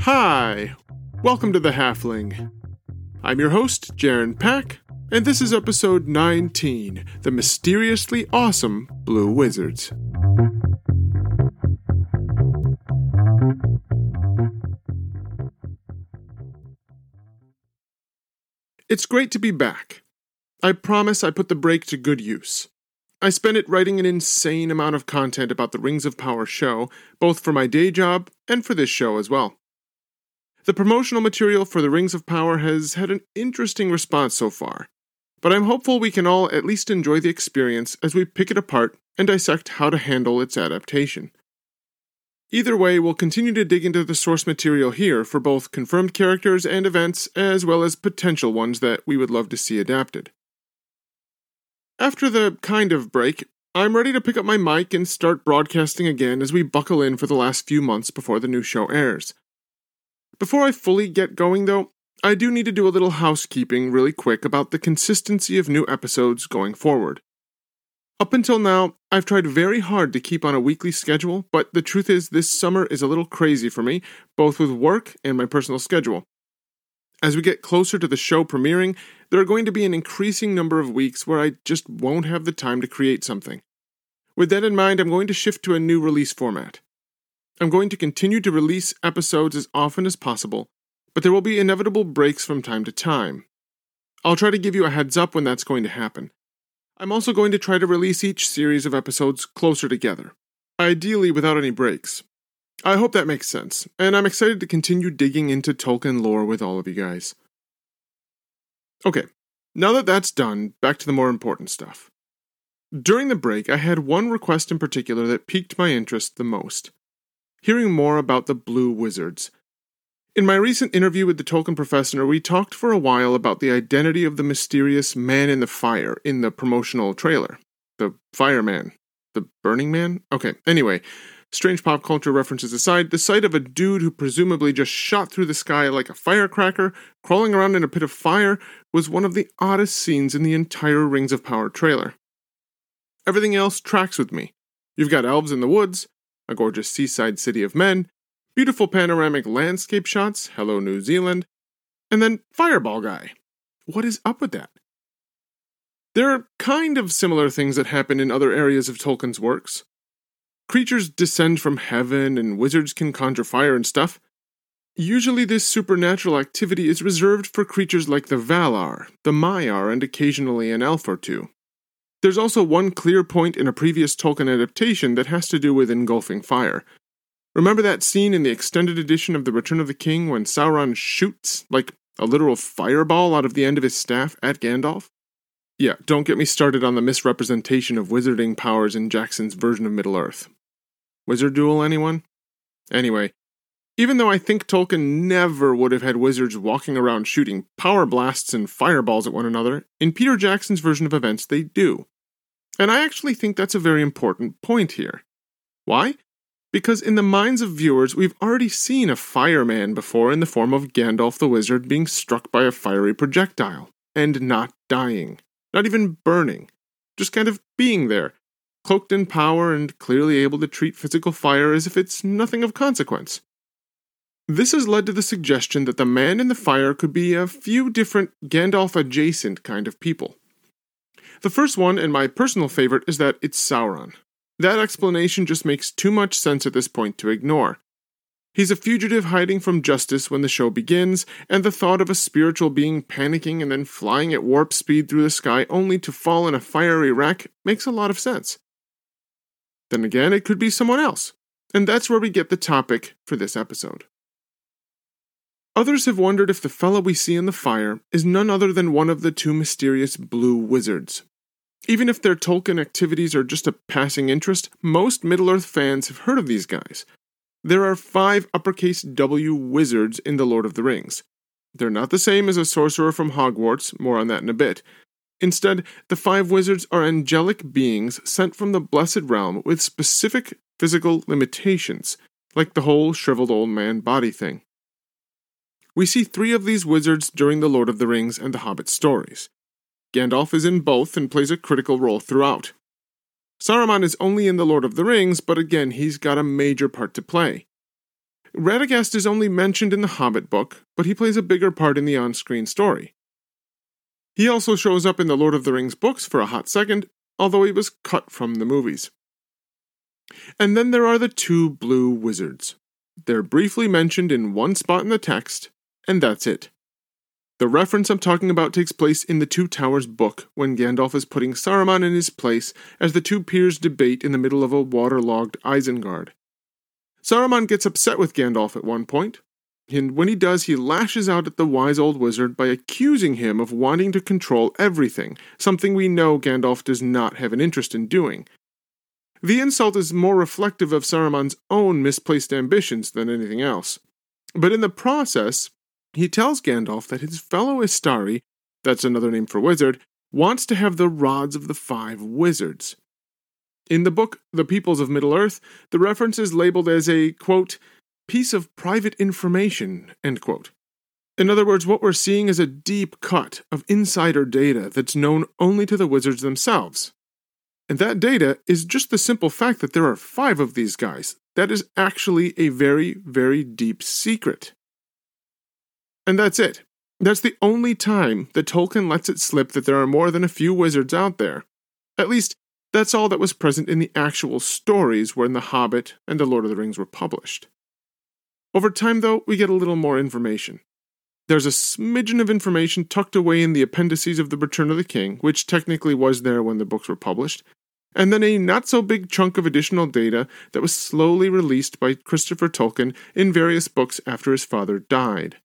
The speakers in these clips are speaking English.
Hi, welcome to the Halfling. I'm your host, Jaren Pack, and this is episode 19 The Mysteriously Awesome Blue Wizards. It's great to be back. I promise I put the break to good use. I spent it writing an insane amount of content about the Rings of Power show, both for my day job and for this show as well. The promotional material for the Rings of Power has had an interesting response so far, but I'm hopeful we can all at least enjoy the experience as we pick it apart and dissect how to handle its adaptation. Either way, we'll continue to dig into the source material here for both confirmed characters and events, as well as potential ones that we would love to see adapted. After the kind of break, I'm ready to pick up my mic and start broadcasting again as we buckle in for the last few months before the new show airs. Before I fully get going, though, I do need to do a little housekeeping really quick about the consistency of new episodes going forward. Up until now, I've tried very hard to keep on a weekly schedule, but the truth is, this summer is a little crazy for me, both with work and my personal schedule. As we get closer to the show premiering, there are going to be an increasing number of weeks where I just won't have the time to create something. With that in mind, I'm going to shift to a new release format. I'm going to continue to release episodes as often as possible, but there will be inevitable breaks from time to time. I'll try to give you a heads up when that's going to happen. I'm also going to try to release each series of episodes closer together, ideally without any breaks. I hope that makes sense, and I'm excited to continue digging into Tolkien lore with all of you guys. Okay, now that that's done, back to the more important stuff. During the break, I had one request in particular that piqued my interest the most hearing more about the Blue Wizards in my recent interview with the Tolkien professor, we talked for a while about the identity of the mysterious man in the fire in the promotional trailer. The fireman. The burning man? Okay, anyway, strange pop culture references aside, the sight of a dude who presumably just shot through the sky like a firecracker, crawling around in a pit of fire, was one of the oddest scenes in the entire Rings of Power trailer. Everything else tracks with me. You've got elves in the woods, a gorgeous seaside city of men, beautiful panoramic landscape shots, hello New Zealand, and then Fireball Guy. What is up with that? There are kind of similar things that happen in other areas of Tolkien's works. Creatures descend from heaven, and wizards can conjure fire and stuff. Usually, this supernatural activity is reserved for creatures like the Valar, the Maiar, and occasionally an elf or two. There's also one clear point in a previous Tolkien adaptation that has to do with engulfing fire, Remember that scene in the extended edition of The Return of the King when Sauron shoots, like a literal fireball out of the end of his staff at Gandalf? Yeah, don't get me started on the misrepresentation of wizarding powers in Jackson's version of Middle Earth. Wizard duel, anyone? Anyway, even though I think Tolkien never would have had wizards walking around shooting power blasts and fireballs at one another, in Peter Jackson's version of events they do. And I actually think that's a very important point here. Why? Because in the minds of viewers, we've already seen a fireman before in the form of Gandalf the Wizard being struck by a fiery projectile and not dying, not even burning, just kind of being there, cloaked in power and clearly able to treat physical fire as if it's nothing of consequence. This has led to the suggestion that the man in the fire could be a few different Gandalf adjacent kind of people. The first one, and my personal favorite, is that it's Sauron. That explanation just makes too much sense at this point to ignore. He's a fugitive hiding from justice when the show begins, and the thought of a spiritual being panicking and then flying at warp speed through the sky only to fall in a fiery wreck makes a lot of sense. Then again, it could be someone else, and that's where we get the topic for this episode. Others have wondered if the fellow we see in the fire is none other than one of the two mysterious blue wizards, even if their Tolkien activities are just a passing interest, most Middle Earth fans have heard of these guys. There are five uppercase W wizards in The Lord of the Rings. They're not the same as a sorcerer from Hogwarts, more on that in a bit. Instead, the five wizards are angelic beings sent from the Blessed Realm with specific physical limitations, like the whole shriveled old man body thing. We see three of these wizards during The Lord of the Rings and The Hobbit stories. Gandalf is in both and plays a critical role throughout. Saruman is only in The Lord of the Rings, but again, he's got a major part to play. Radagast is only mentioned in the Hobbit book, but he plays a bigger part in the on screen story. He also shows up in the Lord of the Rings books for a hot second, although he was cut from the movies. And then there are the two blue wizards. They're briefly mentioned in one spot in the text, and that's it. The reference I'm talking about takes place in the Two Towers book when Gandalf is putting Saruman in his place as the two peers debate in the middle of a waterlogged Isengard. Saruman gets upset with Gandalf at one point, and when he does, he lashes out at the wise old wizard by accusing him of wanting to control everything, something we know Gandalf does not have an interest in doing. The insult is more reflective of Saruman's own misplaced ambitions than anything else. But in the process, he tells Gandalf that his fellow Istari, that's another name for wizard, wants to have the rods of the five wizards. In the book The Peoples of Middle Earth, the reference is labeled as a, quote, piece of private information, end quote. In other words, what we're seeing is a deep cut of insider data that's known only to the wizards themselves. And that data is just the simple fact that there are five of these guys. That is actually a very, very deep secret. And that's it. That's the only time that Tolkien lets it slip that there are more than a few wizards out there. At least, that's all that was present in the actual stories when The Hobbit and The Lord of the Rings were published. Over time, though, we get a little more information. There's a smidgen of information tucked away in the appendices of The Return of the King, which technically was there when the books were published, and then a not so big chunk of additional data that was slowly released by Christopher Tolkien in various books after his father died.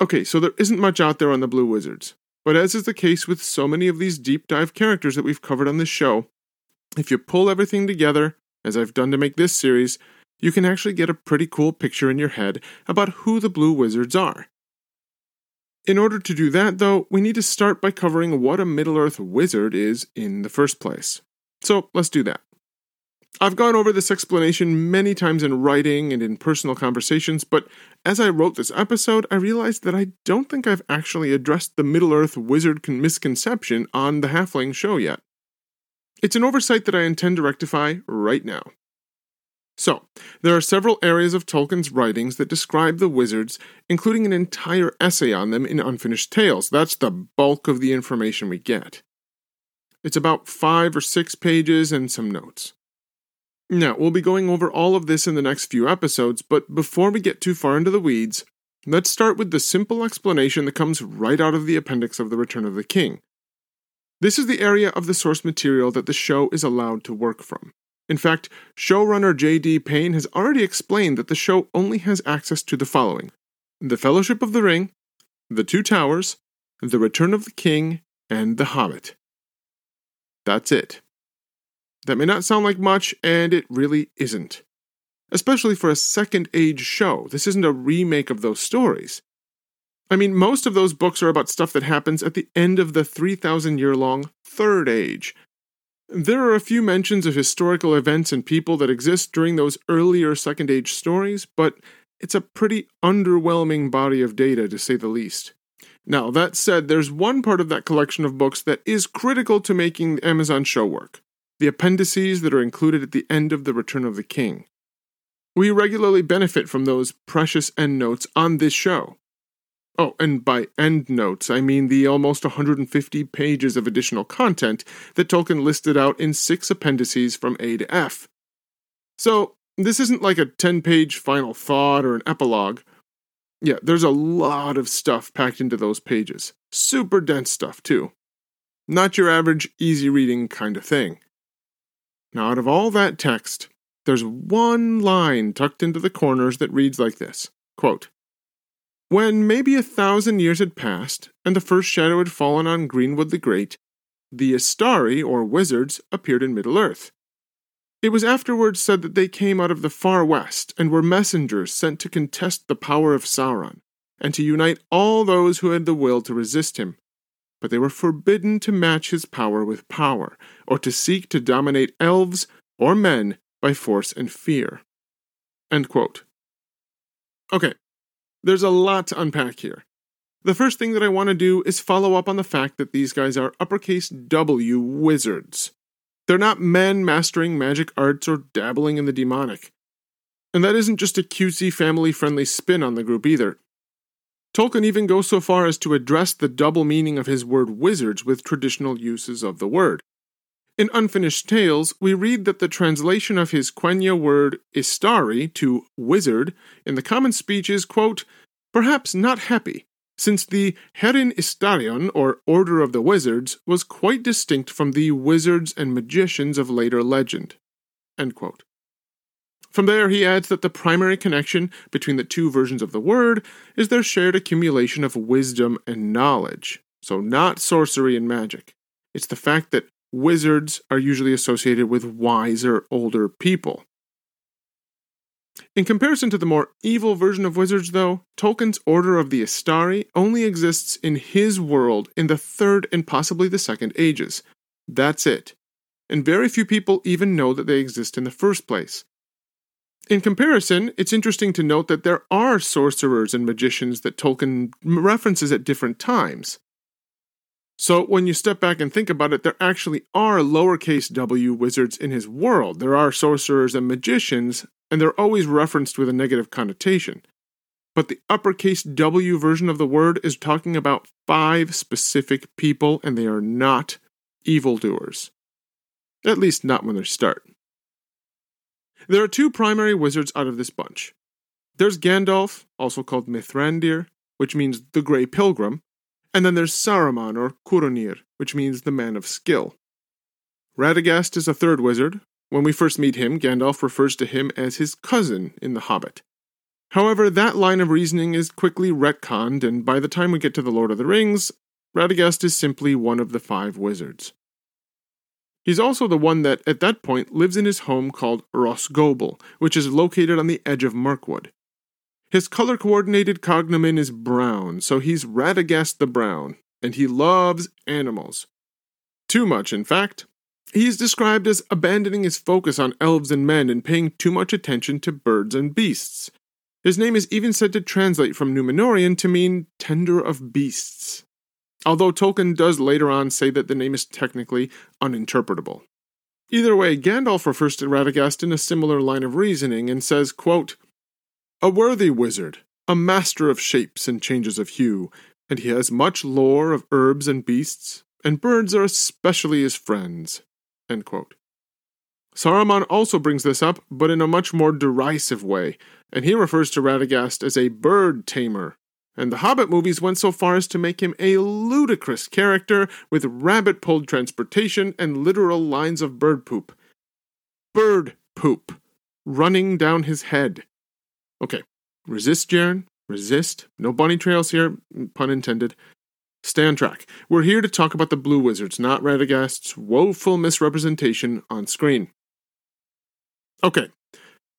Okay, so there isn't much out there on the Blue Wizards, but as is the case with so many of these deep dive characters that we've covered on this show, if you pull everything together, as I've done to make this series, you can actually get a pretty cool picture in your head about who the Blue Wizards are. In order to do that, though, we need to start by covering what a Middle Earth wizard is in the first place. So let's do that. I've gone over this explanation many times in writing and in personal conversations, but as I wrote this episode, I realized that I don't think I've actually addressed the Middle Earth wizard misconception on the Halfling show yet. It's an oversight that I intend to rectify right now. So, there are several areas of Tolkien's writings that describe the wizards, including an entire essay on them in Unfinished Tales. That's the bulk of the information we get. It's about five or six pages and some notes. Now, we'll be going over all of this in the next few episodes, but before we get too far into the weeds, let's start with the simple explanation that comes right out of the appendix of The Return of the King. This is the area of the source material that the show is allowed to work from. In fact, showrunner J.D. Payne has already explained that the show only has access to the following The Fellowship of the Ring, The Two Towers, The Return of the King, and The Hobbit. That's it. That may not sound like much, and it really isn't. Especially for a second age show, this isn't a remake of those stories. I mean, most of those books are about stuff that happens at the end of the 3,000 year long Third Age. There are a few mentions of historical events and people that exist during those earlier Second Age stories, but it's a pretty underwhelming body of data to say the least. Now, that said, there's one part of that collection of books that is critical to making the Amazon show work the appendices that are included at the end of The Return of the King. We regularly benefit from those precious endnotes on this show. Oh, and by endnotes, I mean the almost 150 pages of additional content that Tolkien listed out in six appendices from A to F. So, this isn't like a 10 page final thought or an epilogue. Yeah, there's a lot of stuff packed into those pages. Super dense stuff, too. Not your average easy reading kind of thing. Now, out of all that text, there's one line tucked into the corners that reads like this quote, When maybe a thousand years had passed, and the first shadow had fallen on Greenwood the Great, the Istari, or wizards, appeared in Middle Earth. It was afterwards said that they came out of the far west and were messengers sent to contest the power of Sauron, and to unite all those who had the will to resist him but they were forbidden to match his power with power, or to seek to dominate elves or men by force and fear. Okay, there's a lot to unpack here. the first thing that I want to do is follow up on the fact that these guys are uppercase W wizards. They're not men mastering magic arts or dabbling in the demonic. And that isn't just a cutesy, family friendly spin on the group either. Tolkien even goes so far as to address the double meaning of his word wizards with traditional uses of the word. In Unfinished Tales, we read that the translation of his Quenya word istari to wizard in the common speech is, quote, perhaps not happy, since the Heren Istarion, or Order of the Wizards, was quite distinct from the wizards and magicians of later legend. From there, he adds that the primary connection between the two versions of the word is their shared accumulation of wisdom and knowledge. So, not sorcery and magic. It's the fact that wizards are usually associated with wiser, older people. In comparison to the more evil version of wizards, though, Tolkien's Order of the Istari only exists in his world in the third and possibly the second ages. That's it. And very few people even know that they exist in the first place. In comparison, it's interesting to note that there are sorcerers and magicians that Tolkien references at different times. So, when you step back and think about it, there actually are lowercase w wizards in his world. There are sorcerers and magicians, and they're always referenced with a negative connotation. But the uppercase W version of the word is talking about five specific people, and they are not evildoers. At least not when they start. There are two primary wizards out of this bunch. There's Gandalf, also called Mithrandir, which means the Grey Pilgrim, and then there's Saruman or Curunir, which means the man of skill. Radagast is a third wizard. When we first meet him, Gandalf refers to him as his cousin in The Hobbit. However, that line of reasoning is quickly retconned, and by the time we get to The Lord of the Rings, Radagast is simply one of the five wizards. He's also the one that, at that point, lives in his home called Rhosgobel, which is located on the edge of Mirkwood. His color coordinated cognomen is Brown, so he's Radagast the Brown, and he loves animals. Too much, in fact. He is described as abandoning his focus on elves and men and paying too much attention to birds and beasts. His name is even said to translate from Numenorean to mean tender of beasts. Although Tolkien does later on say that the name is technically uninterpretable. Either way, Gandalf refers to Radagast in a similar line of reasoning and says, quote, a worthy wizard, a master of shapes and changes of hue, and he has much lore of herbs and beasts, and birds are especially his friends. Saruman also brings this up, but in a much more derisive way, and he refers to Radagast as a bird tamer. And the Hobbit movies went so far as to make him a ludicrous character with rabbit pulled transportation and literal lines of bird poop. Bird poop running down his head. Okay, resist, Jaren. Resist. No bunny trails here, pun intended. Stay on track. We're here to talk about the Blue Wizards, not Radagast's woeful misrepresentation on screen. Okay,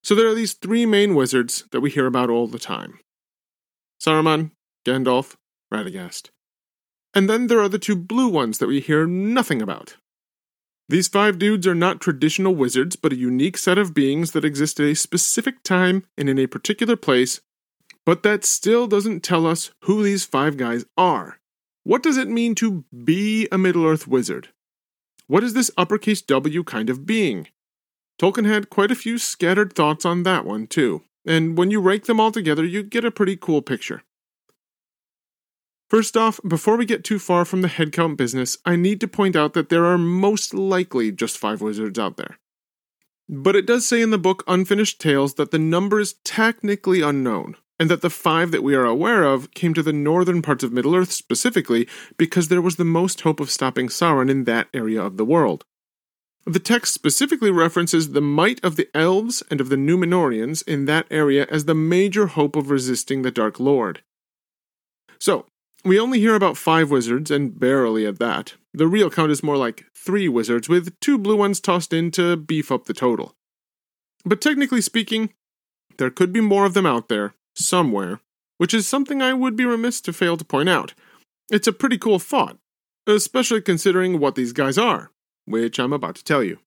so there are these three main wizards that we hear about all the time Saruman, Gandalf, Radagast. And then there are the two blue ones that we hear nothing about these five dudes are not traditional wizards, but a unique set of beings that exist at a specific time and in a particular place, but that still doesn't tell us who these five guys are. What does it mean to be a Middle Earth wizard? What is this uppercase W kind of being? Tolkien had quite a few scattered thoughts on that one, too, and when you rank them all together, you get a pretty cool picture. First off, before we get too far from the headcount business, I need to point out that there are most likely just five wizards out there. But it does say in the book Unfinished Tales that the number is technically unknown, and that the five that we are aware of came to the northern parts of Middle Earth specifically because there was the most hope of stopping Sauron in that area of the world. The text specifically references the might of the elves and of the Numenoreans in that area as the major hope of resisting the Dark Lord. So, we only hear about five wizards, and barely at that. The real count is more like three wizards, with two blue ones tossed in to beef up the total. But technically speaking, there could be more of them out there, somewhere, which is something I would be remiss to fail to point out. It's a pretty cool thought, especially considering what these guys are, which I'm about to tell you.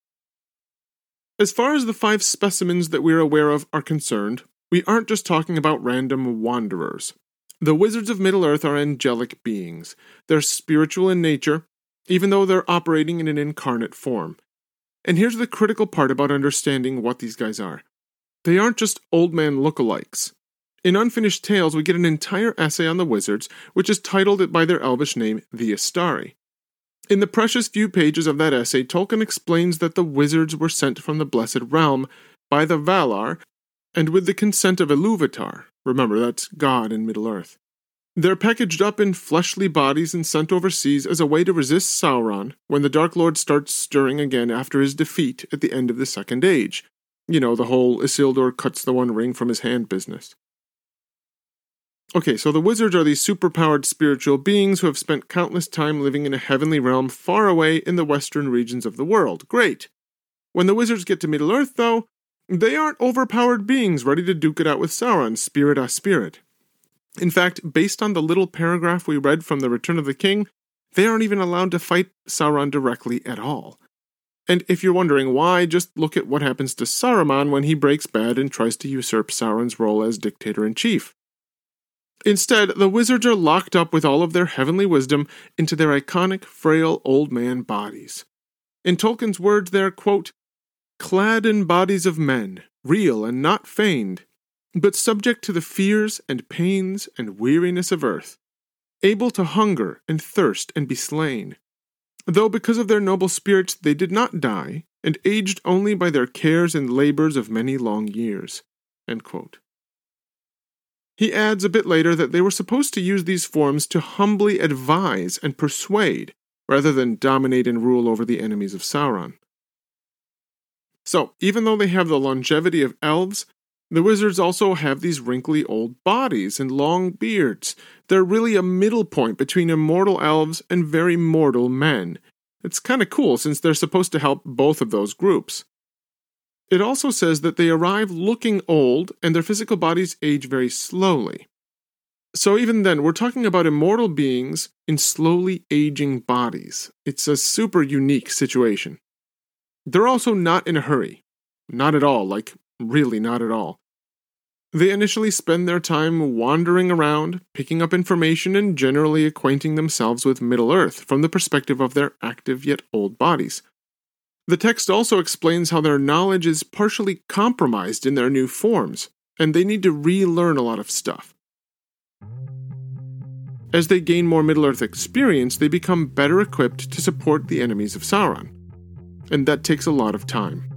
As far as the five specimens that we're aware of are concerned, we aren't just talking about random wanderers. The wizards of Middle Earth are angelic beings. They're spiritual in nature, even though they're operating in an incarnate form. And here's the critical part about understanding what these guys are they aren't just old man lookalikes. In Unfinished Tales, we get an entire essay on the wizards, which is titled by their elvish name, the Istari. In the precious few pages of that essay, Tolkien explains that the wizards were sent from the Blessed Realm by the Valar and with the consent of Iluvatar. Remember, that's God in Middle Earth. They're packaged up in fleshly bodies and sent overseas as a way to resist Sauron when the Dark Lord starts stirring again after his defeat at the end of the Second Age. You know, the whole Isildur cuts the one ring from his hand business. Okay, so the wizards are these superpowered spiritual beings who have spent countless time living in a heavenly realm far away in the western regions of the world. Great. When the wizards get to Middle Earth, though, they aren't overpowered beings ready to duke it out with Sauron, spirit a spirit. In fact, based on the little paragraph we read from The Return of the King, they aren't even allowed to fight Sauron directly at all. And if you're wondering why, just look at what happens to Saruman when he breaks bad and tries to usurp Sauron's role as dictator in chief. Instead, the wizards are locked up with all of their heavenly wisdom into their iconic, frail old man bodies. In Tolkien's words, they're, quote, clad in bodies of men, real and not feigned, but subject to the fears and pains and weariness of earth, able to hunger and thirst and be slain. Though because of their noble spirits they did not die, and aged only by their cares and labors of many long years. He adds a bit later that they were supposed to use these forms to humbly advise and persuade, rather than dominate and rule over the enemies of Sauron. So, even though they have the longevity of elves, the wizards also have these wrinkly old bodies and long beards. They're really a middle point between immortal elves and very mortal men. It's kind of cool since they're supposed to help both of those groups. It also says that they arrive looking old and their physical bodies age very slowly. So, even then, we're talking about immortal beings in slowly aging bodies. It's a super unique situation. They're also not in a hurry. Not at all, like, really not at all. They initially spend their time wandering around, picking up information, and generally acquainting themselves with Middle Earth from the perspective of their active yet old bodies. The text also explains how their knowledge is partially compromised in their new forms, and they need to relearn a lot of stuff. As they gain more Middle Earth experience, they become better equipped to support the enemies of Sauron. And that takes a lot of time.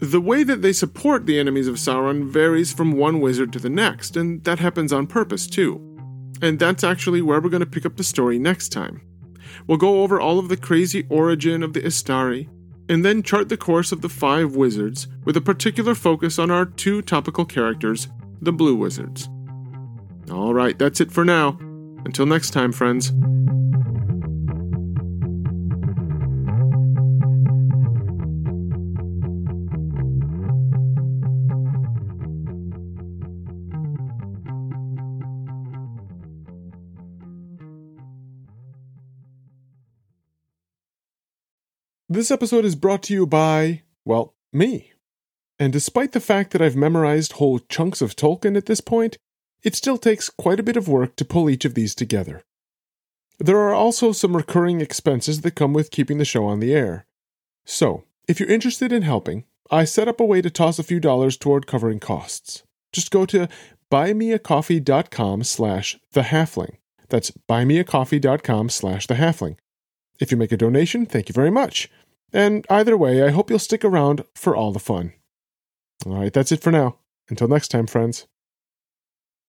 The way that they support the enemies of Sauron varies from one wizard to the next, and that happens on purpose too. And that's actually where we're going to pick up the story next time. We'll go over all of the crazy origin of the Istari, and then chart the course of the five wizards with a particular focus on our two topical characters, the Blue Wizards. Alright, that's it for now. Until next time, friends. This episode is brought to you by, well, me. And despite the fact that I've memorized whole chunks of Tolkien at this point, it still takes quite a bit of work to pull each of these together. There are also some recurring expenses that come with keeping the show on the air. So, if you're interested in helping, I set up a way to toss a few dollars toward covering costs. Just go to buymeacoffee.com slash thehalfling. That's buymeacoffee.com slash thehalfling. If you make a donation, thank you very much. And either way, I hope you'll stick around for all the fun. All right, that's it for now. Until next time, friends.